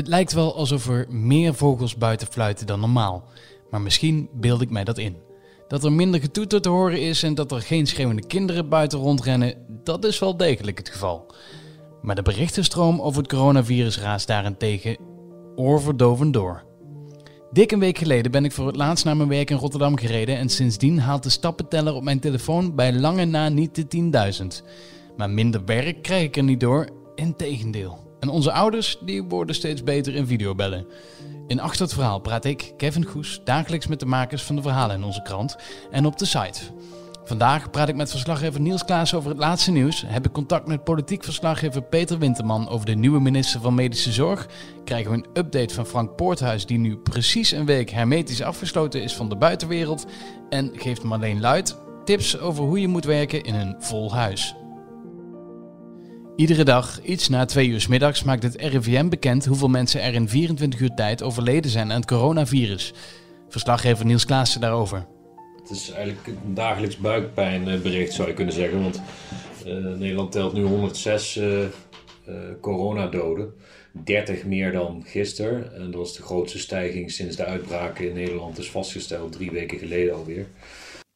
Het lijkt wel alsof er meer vogels buiten fluiten dan normaal. Maar misschien beeld ik mij dat in. Dat er minder getoeter te horen is en dat er geen schreeuwende kinderen buiten rondrennen, dat is wel degelijk het geval. Maar de berichtenstroom over het coronavirus raast daarentegen oorverdovend door. Dik een week geleden ben ik voor het laatst naar mijn werk in Rotterdam gereden en sindsdien haalt de stappenteller op mijn telefoon bij lange na niet de 10.000. Maar minder werk krijg ik er niet door, integendeel. En onze ouders die worden steeds beter in videobellen. In Achter het Verhaal praat ik, Kevin Goes, dagelijks met de makers van de verhalen in onze krant en op de site. Vandaag praat ik met verslaggever Niels Klaas over het laatste nieuws. Heb ik contact met politiek verslaggever Peter Winterman over de nieuwe minister van Medische Zorg. Krijgen we een update van Frank Poorthuis, die nu precies een week hermetisch afgesloten is van de buitenwereld. En geeft Marleen Luid tips over hoe je moet werken in een vol huis. Iedere dag, iets na twee uur middags, maakt het RIVM bekend hoeveel mensen er in 24 uur tijd overleden zijn aan het coronavirus. Verslaggever Niels Klaassen daarover. Het is eigenlijk een dagelijks buikpijnbericht, zou je kunnen zeggen. Want uh, Nederland telt nu 106 uh, uh, coronadoden. 30 meer dan gisteren. En dat was de grootste stijging sinds de uitbraak in Nederland is vastgesteld, drie weken geleden alweer.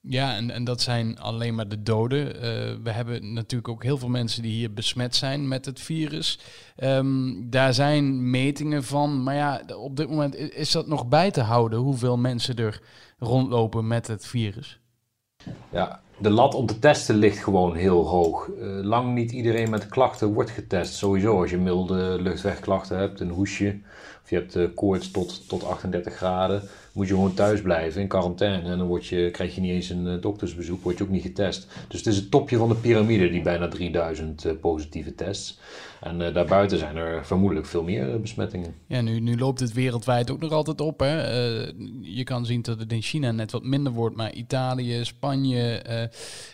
Ja, en, en dat zijn alleen maar de doden. Uh, we hebben natuurlijk ook heel veel mensen die hier besmet zijn met het virus. Um, daar zijn metingen van. Maar ja, op dit moment is dat nog bij te houden hoeveel mensen er rondlopen met het virus. Ja, de lat om te testen ligt gewoon heel hoog. Uh, lang niet iedereen met klachten wordt getest. Sowieso als je milde luchtwegklachten hebt, een hoesje of je hebt uh, koorts tot, tot 38 graden, moet je gewoon thuis blijven in quarantaine. En dan word je, krijg je niet eens een uh, doktersbezoek, word je ook niet getest. Dus het is het topje van de piramide, die bijna 3000 uh, positieve tests. En uh, daarbuiten zijn er vermoedelijk veel meer besmettingen. Ja, nu, nu loopt het wereldwijd ook nog altijd op. Hè? je kan zien dat het in China net wat minder wordt, maar Italië, Spanje.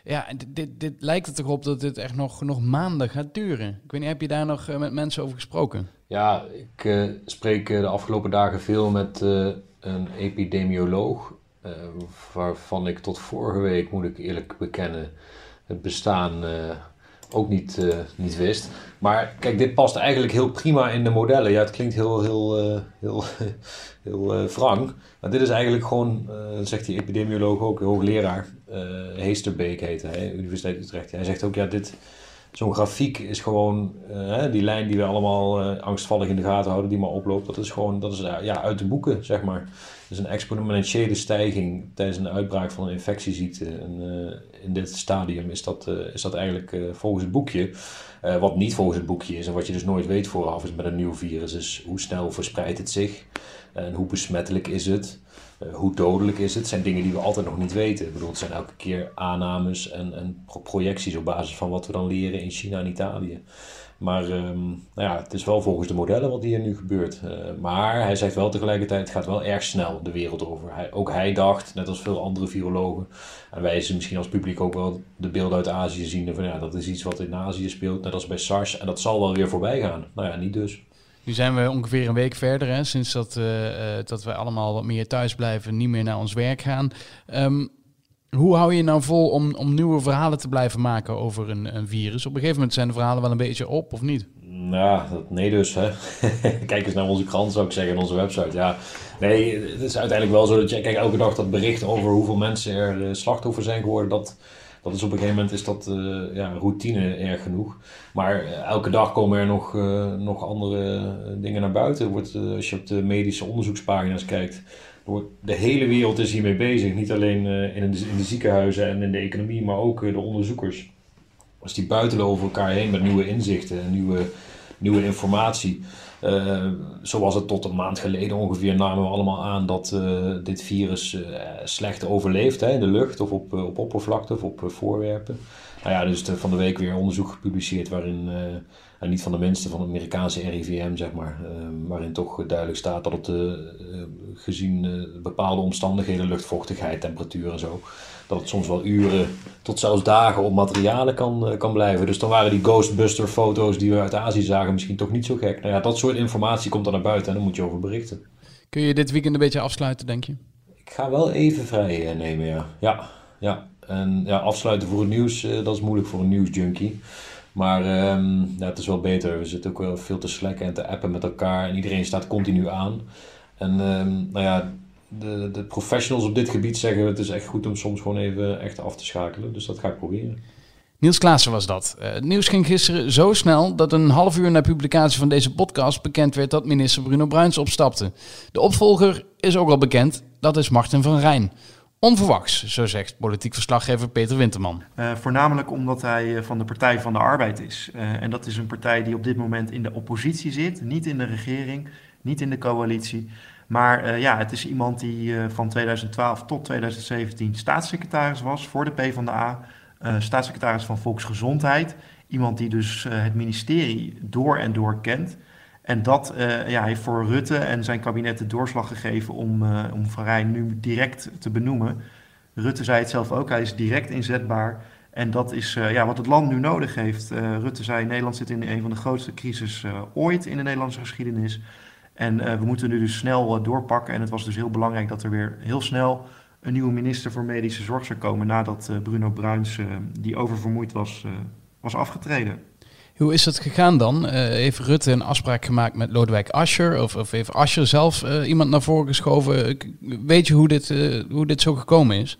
ja, dit, dit, dit lijkt er toch op dat dit echt nog, nog maanden gaat duren. Ik weet niet, heb je daar nog met mensen over gesproken? Ja, ik spreek de afgelopen dagen veel met een epidemioloog, uh, waarvan ik tot vorige week, moet ik eerlijk bekennen, het bestaan ook niet, niet wist. Maar kijk, dit past eigenlijk heel prima in de modellen. Ja, het klinkt heel, heel, heel, heel wrang. Maar dit is eigenlijk gewoon, zegt die epidemioloog ook, hoogleraar, Heesterbeek heet hij, Universiteit Utrecht. Hij zegt ook, ja, dit zo'n grafiek is gewoon, uh, die lijn die we allemaal uh, angstvallig in de gaten houden, die maar oploopt, dat is gewoon, dat is uh, ja, uit de boeken, zeg maar. Dus een exponentiële stijging tijdens een uitbraak van een infectieziekte. En in dit stadium is dat, is dat eigenlijk volgens het boekje. wat niet volgens het boekje is en wat je dus nooit weet vooraf is met een nieuw virus, is hoe snel verspreidt het zich en hoe besmettelijk is het. Uh, hoe dodelijk is het? zijn dingen die we altijd nog niet weten. Bedoel, het zijn elke keer aannames en, projecties op basis van wat we dan leren in China en Italië. Maar um, nou ja, het is wel volgens de modellen wat hier nu gebeurt. Uh, maar hij zegt wel tegelijkertijd, het gaat wel erg snel de wereld over. Ook hij dacht, net als veel andere virologen, en wij ze misschien als publiek ook wel de beelden uit Azië zien. Van ja, dat is iets wat in Azië speelt, net als bij SARS. En dat zal wel weer voorbij gaan. Nou ja, niet dus. Nu zijn we ongeveer een week verder, hè, sinds dat, uh, uh, dat we allemaal wat meer thuis blijven, niet meer naar ons werk gaan. Um, hoe hou je nou vol om, om nieuwe verhalen te blijven maken over een, een, virus? Op een gegeven moment zijn de verhalen wel een beetje op, of niet? Nou, nee dus. Hè. kijk eens naar onze krant, zou ik zeggen, en onze website. Ja, nee, het is uiteindelijk wel zo dat je kijk, elke dag dat bericht over hoeveel mensen er slachtoffer zijn geworden, dat dat is op een gegeven moment is dat uh, ja, routine erg genoeg. Maar uh, elke dag komen er nog, uh, nog andere dingen naar buiten. Wordt, als je op de medische onderzoekspagina's kijkt, de hele wereld is hiermee bezig. Niet alleen in, de, in ziekenhuizen en in de economie, maar ook de onderzoekers. Als die buitelen over elkaar heen met nieuwe inzichten en nieuwe, nieuwe informatie. Uh, zoals het tot een maand geleden ongeveer namen we allemaal aan dat uh, dit virus uh, slecht overleeft hè, in de lucht of op, op oppervlakte of op voorwerpen. Nou ja, dus van de week weer onderzoek gepubliceerd waarin, en niet van de minste van het Amerikaanse RIVM zeg maar, waarin toch duidelijk staat dat het gezien bepaalde omstandigheden, luchtvochtigheid, temperatuur en zo, dat het soms wel uren tot zelfs dagen op materialen kan, kan blijven. Dus dan waren die Ghostbuster foto's die we uit Azië zagen misschien toch niet zo gek. Nou ja, dat soort informatie komt dan naar buiten en daar moet je over berichten. Kun je dit weekend een beetje afsluiten, denk je? Ik ga wel even vrij nemen, ja. Ja, ja. En ja, afsluiten voor het nieuws, dat is moeilijk voor een nieuwsjunkie. Maar ja, het is wel beter. We zitten ook wel veel te slacken en te appen met elkaar. En iedereen staat continu aan. En ehm, nou ja, de, de professionals op dit gebied zeggen het is echt goed om soms gewoon even echt af te schakelen. Dus dat ga ik proberen. Niels Klaassen was dat. Uh, het nieuws ging gisteren zo snel dat een half uur na publicatie van deze podcast bekend werd dat minister Bruno Bruins opstapte. De opvolger is ook al bekend, dat is Martin van Rijn. Onverwachts, zo zegt politiek verslaggever Peter Winterman. Uh, voornamelijk omdat hij uh, van de Partij van de Arbeid is. Uh, en dat is een partij die op dit moment in de oppositie zit, niet in de regering, niet in de coalitie. Maar ja, het is iemand die van 2012 tot 2017 staatssecretaris was voor de PvdA. staatssecretaris van Volksgezondheid. Iemand die dus het ministerie door en door kent. En dat uh, ja, heeft voor Rutte en zijn kabinet de doorslag gegeven om, uh, om Van Rijn nu direct te benoemen. Rutte zei het zelf ook, hij is direct inzetbaar. En dat is uh, ja, wat het land nu nodig heeft. Rutte zei, Nederland zit in een van de grootste crisis ooit in de Nederlandse geschiedenis. En we moeten nu dus snel doorpakken. En het was dus heel belangrijk dat er weer heel snel een nieuwe minister voor medische zorg zou komen... nadat Bruno Bruins, die oververmoeid was, was afgetreden. Hoe is het gegaan dan? Heeft Rutte een afspraak gemaakt met Lodewijk Asscher? Of, of heeft Asscher zelf iemand naar voren geschoven? Weet je hoe dit, hoe dit zo gekomen is?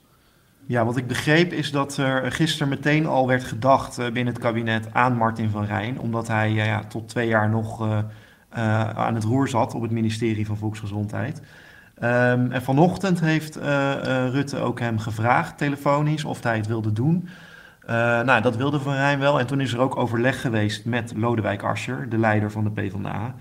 Ja, wat ik begreep is dat er gisteren meteen al werd gedacht binnen het kabinet aan Martin van Rijn. Omdat hij ja, tot twee jaar nog aan het roer zat op het ministerie van Volksgezondheid. Um, en vanochtend heeft Rutte ook hem gevraagd, telefonisch, of hij het wilde doen. Nou, dat wilde Van Rijn wel. En toen is er ook overleg geweest met Lodewijk Asscher, de leider van de PvdA.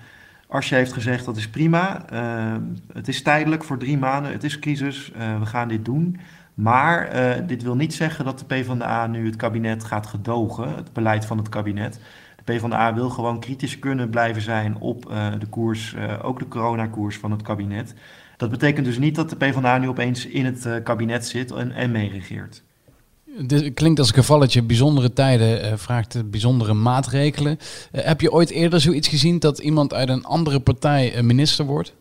Asscher heeft gezegd, dat is prima. Uh, het is tijdelijk voor drie maanden. Het is crisis. We gaan dit doen. Maar dit wil niet zeggen dat de PvdA nu het kabinet gaat gedogen. Het beleid van het kabinet. PvdA wil gewoon kritisch kunnen blijven zijn op de koers, ook de coronakoers van het kabinet. Dat betekent dus niet dat de PvdA nu opeens in het kabinet zit en, en meeregeert. Dit klinkt als een gevalletje bijzondere tijden vraagt bijzondere maatregelen. Heb je ooit eerder zoiets gezien dat iemand uit een andere partij minister wordt?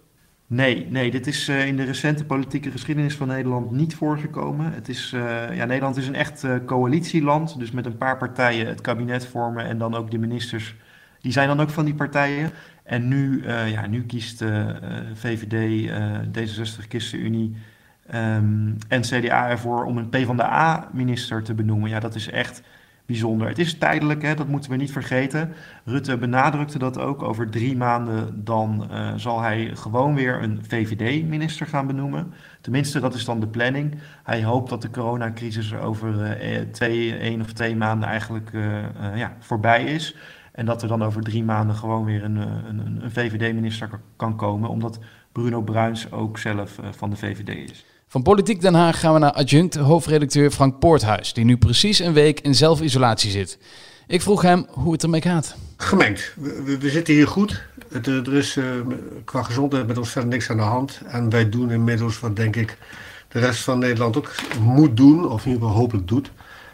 Nee, nee, dit is in de recente politieke geschiedenis van Nederland niet voorgekomen. Het is, ja, Nederland is een echt coalitieland, dus met een paar partijen het kabinet vormen en dan ook de ministers, die zijn dan ook van die partijen. En nu, ja, nu kiest VVD, D66, ChristenUnie Um, en CDA ervoor om een PvdA-minister te benoemen. Ja, dat is echt bijzonder. Het is tijdelijk, hè, dat moeten we niet vergeten. Rutte benadrukte dat ook. Over drie maanden dan uh, zal hij gewoon weer een VVD-minister gaan benoemen. Tenminste, dat is dan de planning. Hij hoopt dat de coronacrisis er over uh, twee, één of twee maanden eigenlijk ja, voorbij is. En dat er dan over drie maanden gewoon weer een, een, een VVD-minister kan komen. Omdat Bruno Bruins ook zelf van de VVD is. Van Politiek Den Haag gaan we naar adjunct hoofdredacteur Frank Poorthuis, die nu precies een week in zelfisolatie zit. Ik vroeg hem hoe het ermee gaat. Gemengd. We, zitten hier goed. Er is uh, qua gezondheid met ons verder niks aan de hand. En wij doen inmiddels wat denk ik de rest van Nederland ook moet doen, of in ieder geval hopelijk doet.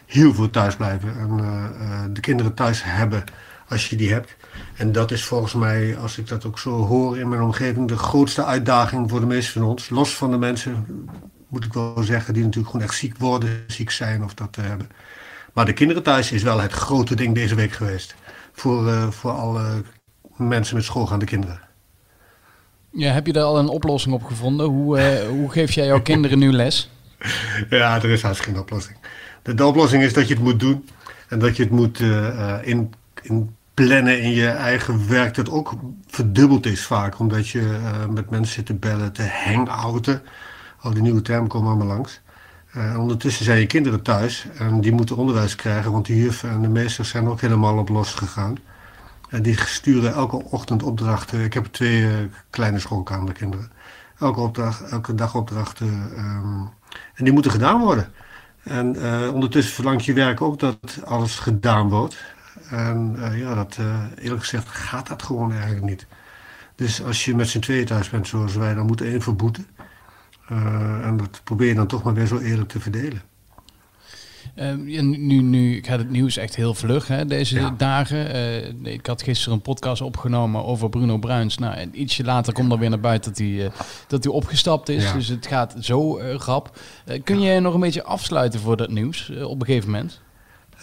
Heel veel thuis blijven en uh, uh, de kinderen thuis hebben als je die hebt. En dat is volgens mij, als ik dat ook zo hoor in mijn omgeving, de grootste uitdaging voor de meesten van ons. Los van de mensen, moet ik wel zeggen, die natuurlijk gewoon echt ziek worden, ziek zijn of dat hebben. Maar de kinderen thuis is wel het grote ding deze week geweest. Voor, uh, voor alle mensen met schoolgaande kinderen. Ja, heb je daar al een oplossing op gevonden? Hoe, uh, hoe geef jij jouw kinderen nu les? Ja, er is haast geen oplossing. De, de, oplossing is dat je het moet doen. En dat je het moet uh, in, in plannen in je eigen werk dat ook verdubbeld is vaak. Omdat je uh, met mensen zit te bellen, te hangouten. Al die nieuwe termen komen allemaal langs. Uh, ondertussen zijn je kinderen thuis en die moeten onderwijs krijgen, want de juf en de meesters zijn ook helemaal op los gegaan. En die sturen elke ochtend opdrachten. Ik heb twee uh, kleine schoolkamerkinderen. Elke, opdracht, elke dag opdrachten. Um, en die moeten gedaan worden. En ondertussen verlangt je werk ook dat alles gedaan wordt. En uh, ja, dat, uh, eerlijk gezegd gaat dat gewoon eigenlijk niet. Dus als je met z'n tweeën thuis bent zoals wij, dan moet er één verboeten. Uh, en dat probeer je dan toch maar weer zo eerlijk te verdelen. Uh, nu, nu gaat het nieuws echt heel vlug hè, deze ja. dagen. Uh, ik had gisteren een podcast opgenomen over Bruno Bruins. Nou, en ietsje later komt er weer naar buiten dat hij, uh, dat hij opgestapt is. Ja. Dus het gaat zo rap. kun je nog een beetje afsluiten voor dat nieuws op een gegeven moment?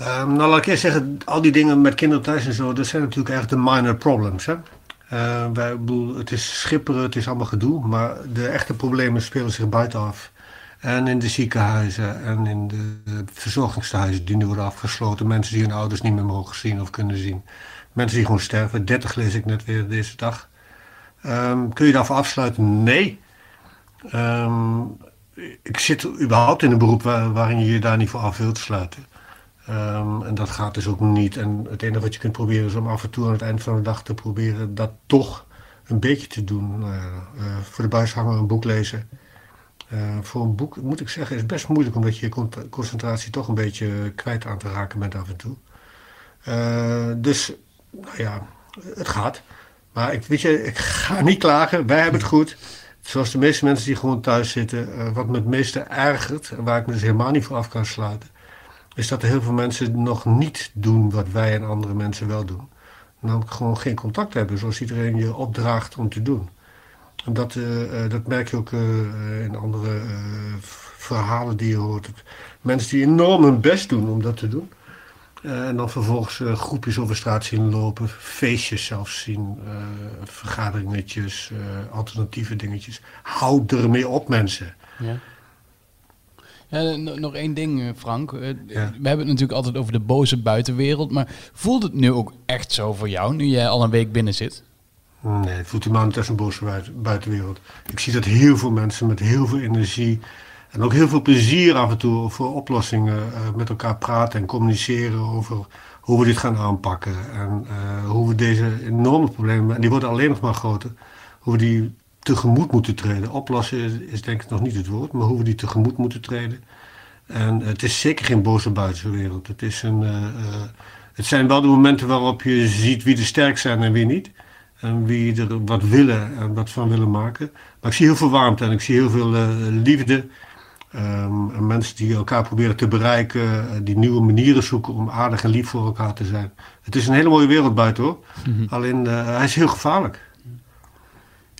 Um, nou, laat ik eerst zeggen, al die dingen met kinderen thuis en zo, dat zijn natuurlijk echt de minor problems. Hè? Wij, bedoel, het is schipperen, het is allemaal gedoe, maar de echte problemen spelen zich buitenaf. En in de ziekenhuizen en in de verzorgingstehuizen die nu worden afgesloten. Mensen die hun ouders niet meer mogen zien of kunnen zien. Mensen die gewoon sterven. 30 lees ik net weer deze dag. Um, kun je daarvoor afsluiten? Nee. Ik zit überhaupt in een beroep waar, waarin je je daar niet voor af wilt sluiten. Um, en dat gaat dus ook niet. En het enige wat je kunt proberen is om af en toe aan het eind van de dag te proberen dat toch een beetje te doen. Uh, uh, voor de buis hangen, een boek lezen. Uh, voor een boek, moet ik zeggen, is best moeilijk omdat je je concentratie toch een beetje kwijt aan te raken bent af en toe. dus, nou ja, het gaat. Maar ik, weet je, ik ga niet klagen. Wij hebben het goed. Zoals de meeste mensen die gewoon thuis zitten. wat me het meeste ergert, en waar ik me dus helemaal niet voor af kan sluiten is dat er heel veel mensen nog niet doen wat wij en andere mensen wel doen. Namelijk gewoon geen contact hebben zoals iedereen je opdraagt om te doen. En dat, uh, dat merk je ook uh, in andere verhalen die je hoort. Mensen die enorm hun best doen om dat te doen. en dan vervolgens groepjes over straat zien lopen, feestjes zelfs zien, vergaderingetjes, alternatieve dingetjes. Houd ermee op mensen. Ja. Ja, nog één ding, eh, Frank. Eh, we hebben het natuurlijk altijd over de boze buitenwereld. Maar voelt het nu ook echt zo voor jou, nu jij al een week binnen zit? Nee, het voelt helemaal niet als een boze buitenwereld. Ik zie dat heel veel mensen met heel veel energie en ook heel veel plezier af en toe voor oplossingen uh, met elkaar praten en communiceren over hoe we dit gaan aanpakken. En uh, hoe we deze enorme problemen, en die worden alleen nog maar groter, hoe we die tegemoet moeten treden. Oplossen is, is, denk ik nog niet het woord, maar hoe we die tegemoet moeten treden. En het is zeker geen boze buitenwereld. Het, is een, uh, uh, het zijn wel de momenten waarop je ziet wie er sterk zijn en wie niet. En wie er wat willen en wat van willen maken. Maar ik zie heel veel warmte en ik zie heel veel uh, liefde. Um, en mensen die elkaar proberen te bereiken, die nieuwe manieren zoeken om aardig en lief voor elkaar te zijn. Het is een hele mooie wereld buiten hoor. Mm -hmm. Alleen hij is heel gevaarlijk.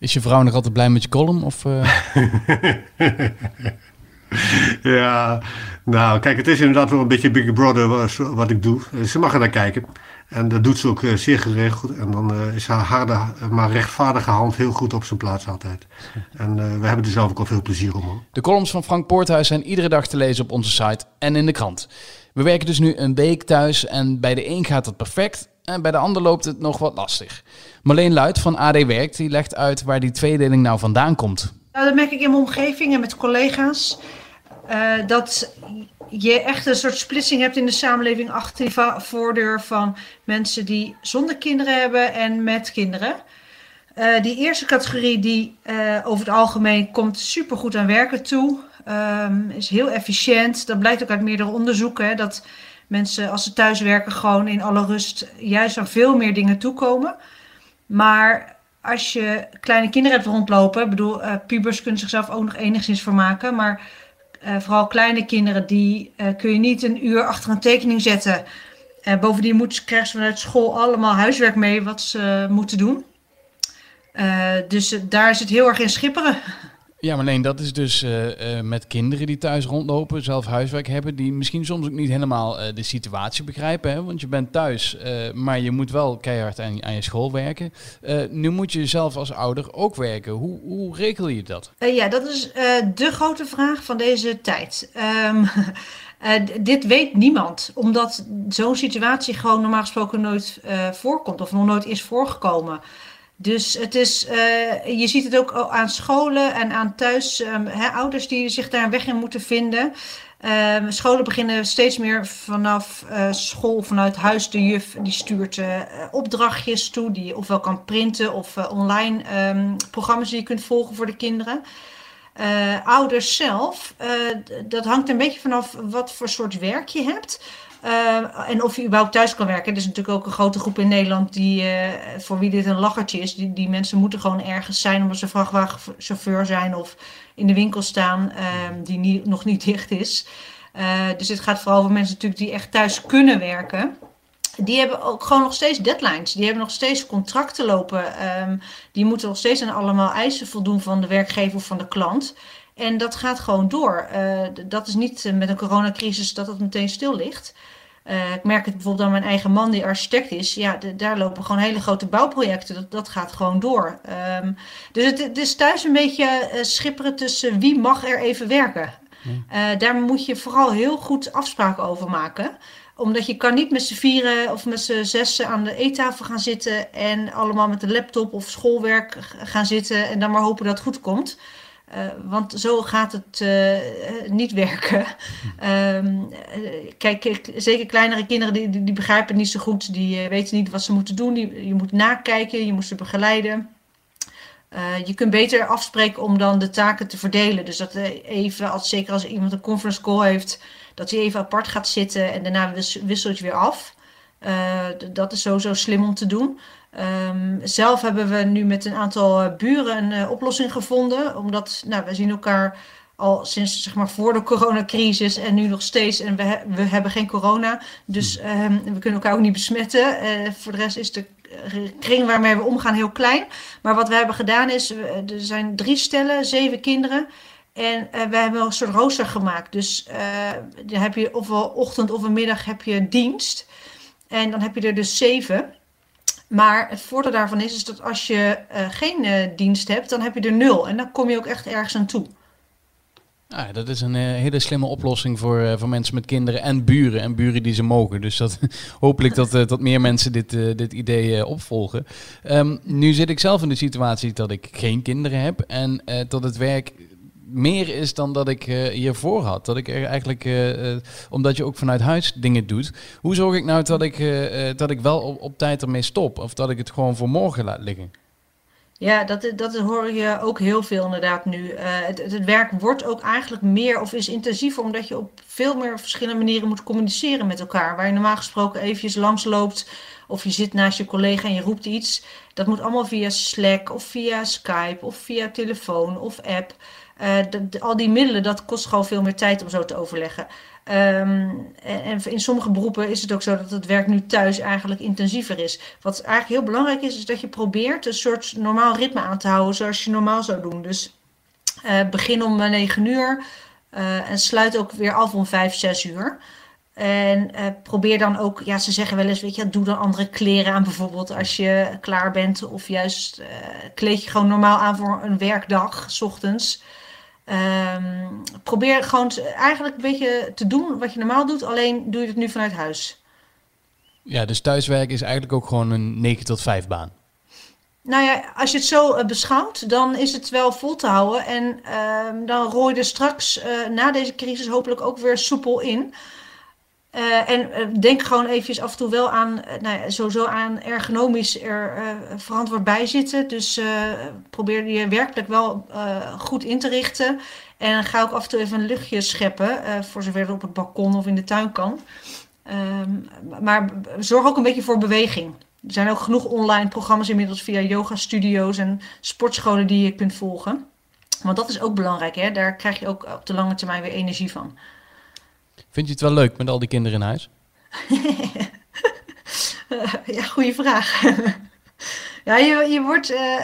Is je vrouw nog altijd blij met je column? Of, uh... ja, nou kijk, het is inderdaad wel een beetje Big Brother wat ik doe. Ze mag er naar kijken. En dat doet ze ook uh, zeer geregeld. En dan uh, is haar harde, maar rechtvaardige hand heel goed op zijn plaats altijd. En we hebben er zelf ook al veel plezier om. Hoor. De columns van Frank Poorthuis zijn iedere dag te lezen op onze site en in de krant. We werken dus nu een week thuis en bij de een gaat het perfect en bij de ander loopt het nog wat lastig. Marleen Luit van AD Werkt die legt uit waar die tweedeling nou vandaan komt. Nou, dat merk ik in mijn omgeving en met collega's. Uh, dat je echt een soort splitsing hebt in de samenleving achter die voordeur van mensen die zonder kinderen hebben en met kinderen. Uh, die eerste categorie die uh, over het algemeen komt supergoed aan werken toe. Um, is heel efficiënt. Dat blijkt ook uit meerdere onderzoeken. Hè, dat mensen als ze thuis werken gewoon in alle rust juist aan veel meer dingen toekomen. Maar als je kleine kinderen hebt rondlopen, ik bedoel, uh, pubers kunnen zichzelf ook nog enigszins vermaken, maar uh, vooral kleine kinderen, die uh, kun je niet een uur achter een tekening zetten. bovendien moeten, krijgen ze vanuit school allemaal huiswerk mee wat ze moeten doen. dus daar is het heel erg in schipperen. Ja, maar alleen dat is dus uh, uh, met kinderen die thuis rondlopen, zelf huiswerk hebben, die misschien soms ook niet helemaal uh, de situatie begrijpen. Hè? Want je bent thuis, maar je moet wel keihard aan, aan je school werken. nu moet je zelf als ouder ook werken. Hoe, hoe regel je dat? ja, dat is de grote vraag van deze tijd. Um, dit weet niemand, omdat zo'n situatie gewoon normaal gesproken nooit voorkomt of nog nooit is voorgekomen. Dus het is, uh, je ziet het ook aan scholen en aan thuis, um, hè, ouders die zich daar een weg in moeten vinden. Um, scholen beginnen steeds meer vanaf uh, school, vanuit huis. De juf die stuurt uh, opdrachtjes toe, die je ofwel kan printen of online um, programma's die je kunt volgen voor de kinderen. ouders zelf, dat hangt een beetje vanaf wat voor soort werk je hebt. Uh, en of je überhaupt thuis kan werken. Er is natuurlijk ook een grote groep in Nederland die, uh, voor wie dit een lachertje is. Die, die mensen moeten gewoon ergens zijn omdat ze vrachtwagenchauffeur zijn of in de winkel staan uh, die niet, nog niet dicht is. Eh, dus het gaat vooral over mensen natuurlijk die echt thuis kunnen werken. Die hebben ook gewoon nog steeds deadlines. Die hebben nog steeds contracten lopen. Um, die moeten nog steeds aan allemaal eisen voldoen van de werkgever of van de klant. En dat gaat gewoon door. Uh, dat is niet met een coronacrisis dat het meteen stil ligt. Uh, ik merk het bijvoorbeeld aan mijn eigen man, die architect is. Ja, de, daar lopen gewoon hele grote bouwprojecten. Dat, dat gaat gewoon door. Um, dus het, het, is thuis een beetje schipperen tussen wie mag er even werken. Uh, daar moet je vooral heel goed afspraken over maken omdat je kan niet met z'n vieren of met z'n zessen aan de eettafel gaan zitten en allemaal met de laptop of schoolwerk gaan zitten en dan maar hopen dat het goed komt. Uh, want zo gaat het uh, niet werken. Um, kijk, zeker kleinere kinderen die, die, die, begrijpen het niet zo goed. Die weten niet wat ze moeten doen. Die, je moet nakijken, je moet ze begeleiden. je kunt beter afspreken om dan de taken te verdelen. Dus dat even, als, zeker als iemand een conference call heeft, dat hij even apart gaat zitten en daarna wisselt je weer af. Dat is sowieso slim om te doen. Um, zelf hebben we nu met een aantal uh, buren een uh, oplossing gevonden. Omdat nou, we zien elkaar al sinds zeg maar, voor de coronacrisis en nu nog steeds. En we, we hebben geen corona. Dus um, we kunnen elkaar ook niet besmetten. voor de rest is de kring waarmee we omgaan heel klein. Maar wat we hebben gedaan is, er zijn drie stellen, zeven kinderen. En uh, we hebben een soort rooster gemaakt. Dus dan heb je ofwel ochtend of een middag heb je dienst. En dan heb je er dus zeven. Maar het voordeel daarvan is, is dat als je uh, geen dienst hebt, dan heb je er nul. En dan kom je ook echt ergens aan toe. Ah, dat is een hele slimme oplossing voor, voor mensen met kinderen en buren. En buren die ze mogen. Dus dat, hopelijk dat, dat meer mensen dit, dit idee opvolgen. Um, nu zit ik zelf in de situatie dat ik geen kinderen heb. En dat het werk meer is dan dat ik uh, hiervoor had. Dat ik eigenlijk, uh, uh, omdat je ook vanuit huis dingen doet. Hoe zorg ik nou dat ik, dat ik wel op, op, tijd ermee stop? Of dat ik het gewoon voor morgen laat liggen? Ja, dat, dat hoor je ook heel veel inderdaad nu. Het, het, werk wordt ook eigenlijk meer of is intensiever, omdat je op veel meer verschillende manieren moet communiceren met elkaar. Waar je normaal gesproken eventjes langs loopt of je zit naast je collega en je roept iets. Dat moet allemaal via Slack of via Skype of via telefoon of app. De, al die middelen, dat kost gewoon veel meer tijd om zo te overleggen. Um, en, in sommige beroepen is het ook zo dat het werk nu thuis eigenlijk intensiever is. Wat eigenlijk heel belangrijk is, is dat je probeert een soort normaal ritme aan te houden zoals je normaal zou doen. Dus uh, begin om 9 uur uh, en sluit ook weer af om 5, 6 uur. En probeer dan ook, ja, ze zeggen wel eens, weet je, doe dan andere kleren aan bijvoorbeeld als je klaar bent. Of juist kleed je gewoon normaal aan voor een werkdag, s ochtends. Um, probeer gewoon eigenlijk een beetje te doen wat je normaal doet, alleen doe je het nu vanuit huis. Ja, dus thuiswerken is eigenlijk ook gewoon een 9 tot 5 baan. Nou ja, als je het zo uh, beschouwt, dan is het wel vol te houden. En uh, dan rol je er straks uh, na deze crisis hopelijk ook weer soepel in. Uh, en denk gewoon eventjes af en toe wel aan, nou ja, sowieso aan ergonomisch er verantwoord bij zitten. Dus probeer je werkelijk wel goed in te richten. En ga ook af en toe even een luchtje scheppen, voor zover het op het balkon of in de tuin kan. Um, maar zorg ook een beetje voor beweging. Er zijn ook genoeg online programma's inmiddels via yoga studio's en sportscholen die je kunt volgen. Want dat is ook belangrijk, hè? daar krijg je ook op de lange termijn weer energie van. Vind je het wel leuk met al die kinderen in huis? ja, goede vraag. ja, je, je wordt uh, uh,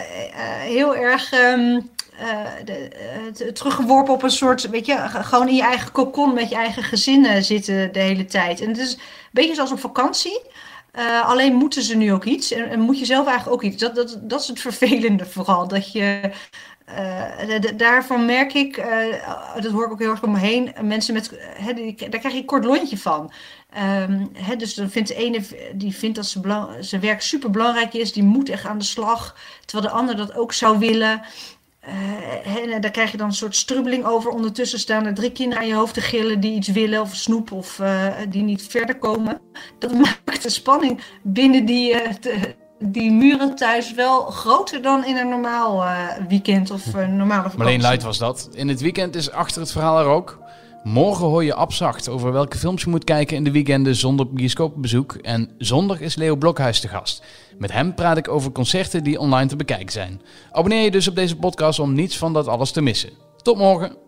heel erg um, uh, de, teruggeworpen op een soort, weet je, gewoon in je eigen kokon met je eigen gezin zitten de hele tijd. En het is een beetje zoals op vakantie. Alleen moeten ze nu ook iets en, en, moet je zelf eigenlijk ook iets. Dat, dat, dat is het vervelende vooral. Dat je, uh, daarvan merk ik, uh, dat hoor ik ook heel erg om me heen, mensen met, daar krijg je een kort lontje van. Um, dus dan vindt de ene die vindt dat ze zijn werk super belangrijk is, die moet echt aan de slag, terwijl de ander dat ook zou willen. Uh, en daar krijg je dan een soort strubbeling over. Ondertussen staan er drie kinderen aan je hoofd te gillen die iets willen of snoep of die niet verder komen. Dat maakt de spanning binnen die, die muren thuis wel groter dan in een normaal weekend of normale vakantie. Marleen Luit was dat. In het weekend is achter het verhaal er ook. Morgen hoor je Abzacht over welke films je moet kijken in de weekenden zonder bioscoopbezoek. En zondag is Leo Blokhuis te gast. Met hem praat ik over concerten die online te bekijken zijn. Abonneer je dus op deze podcast om niets van dat alles te missen. Tot morgen!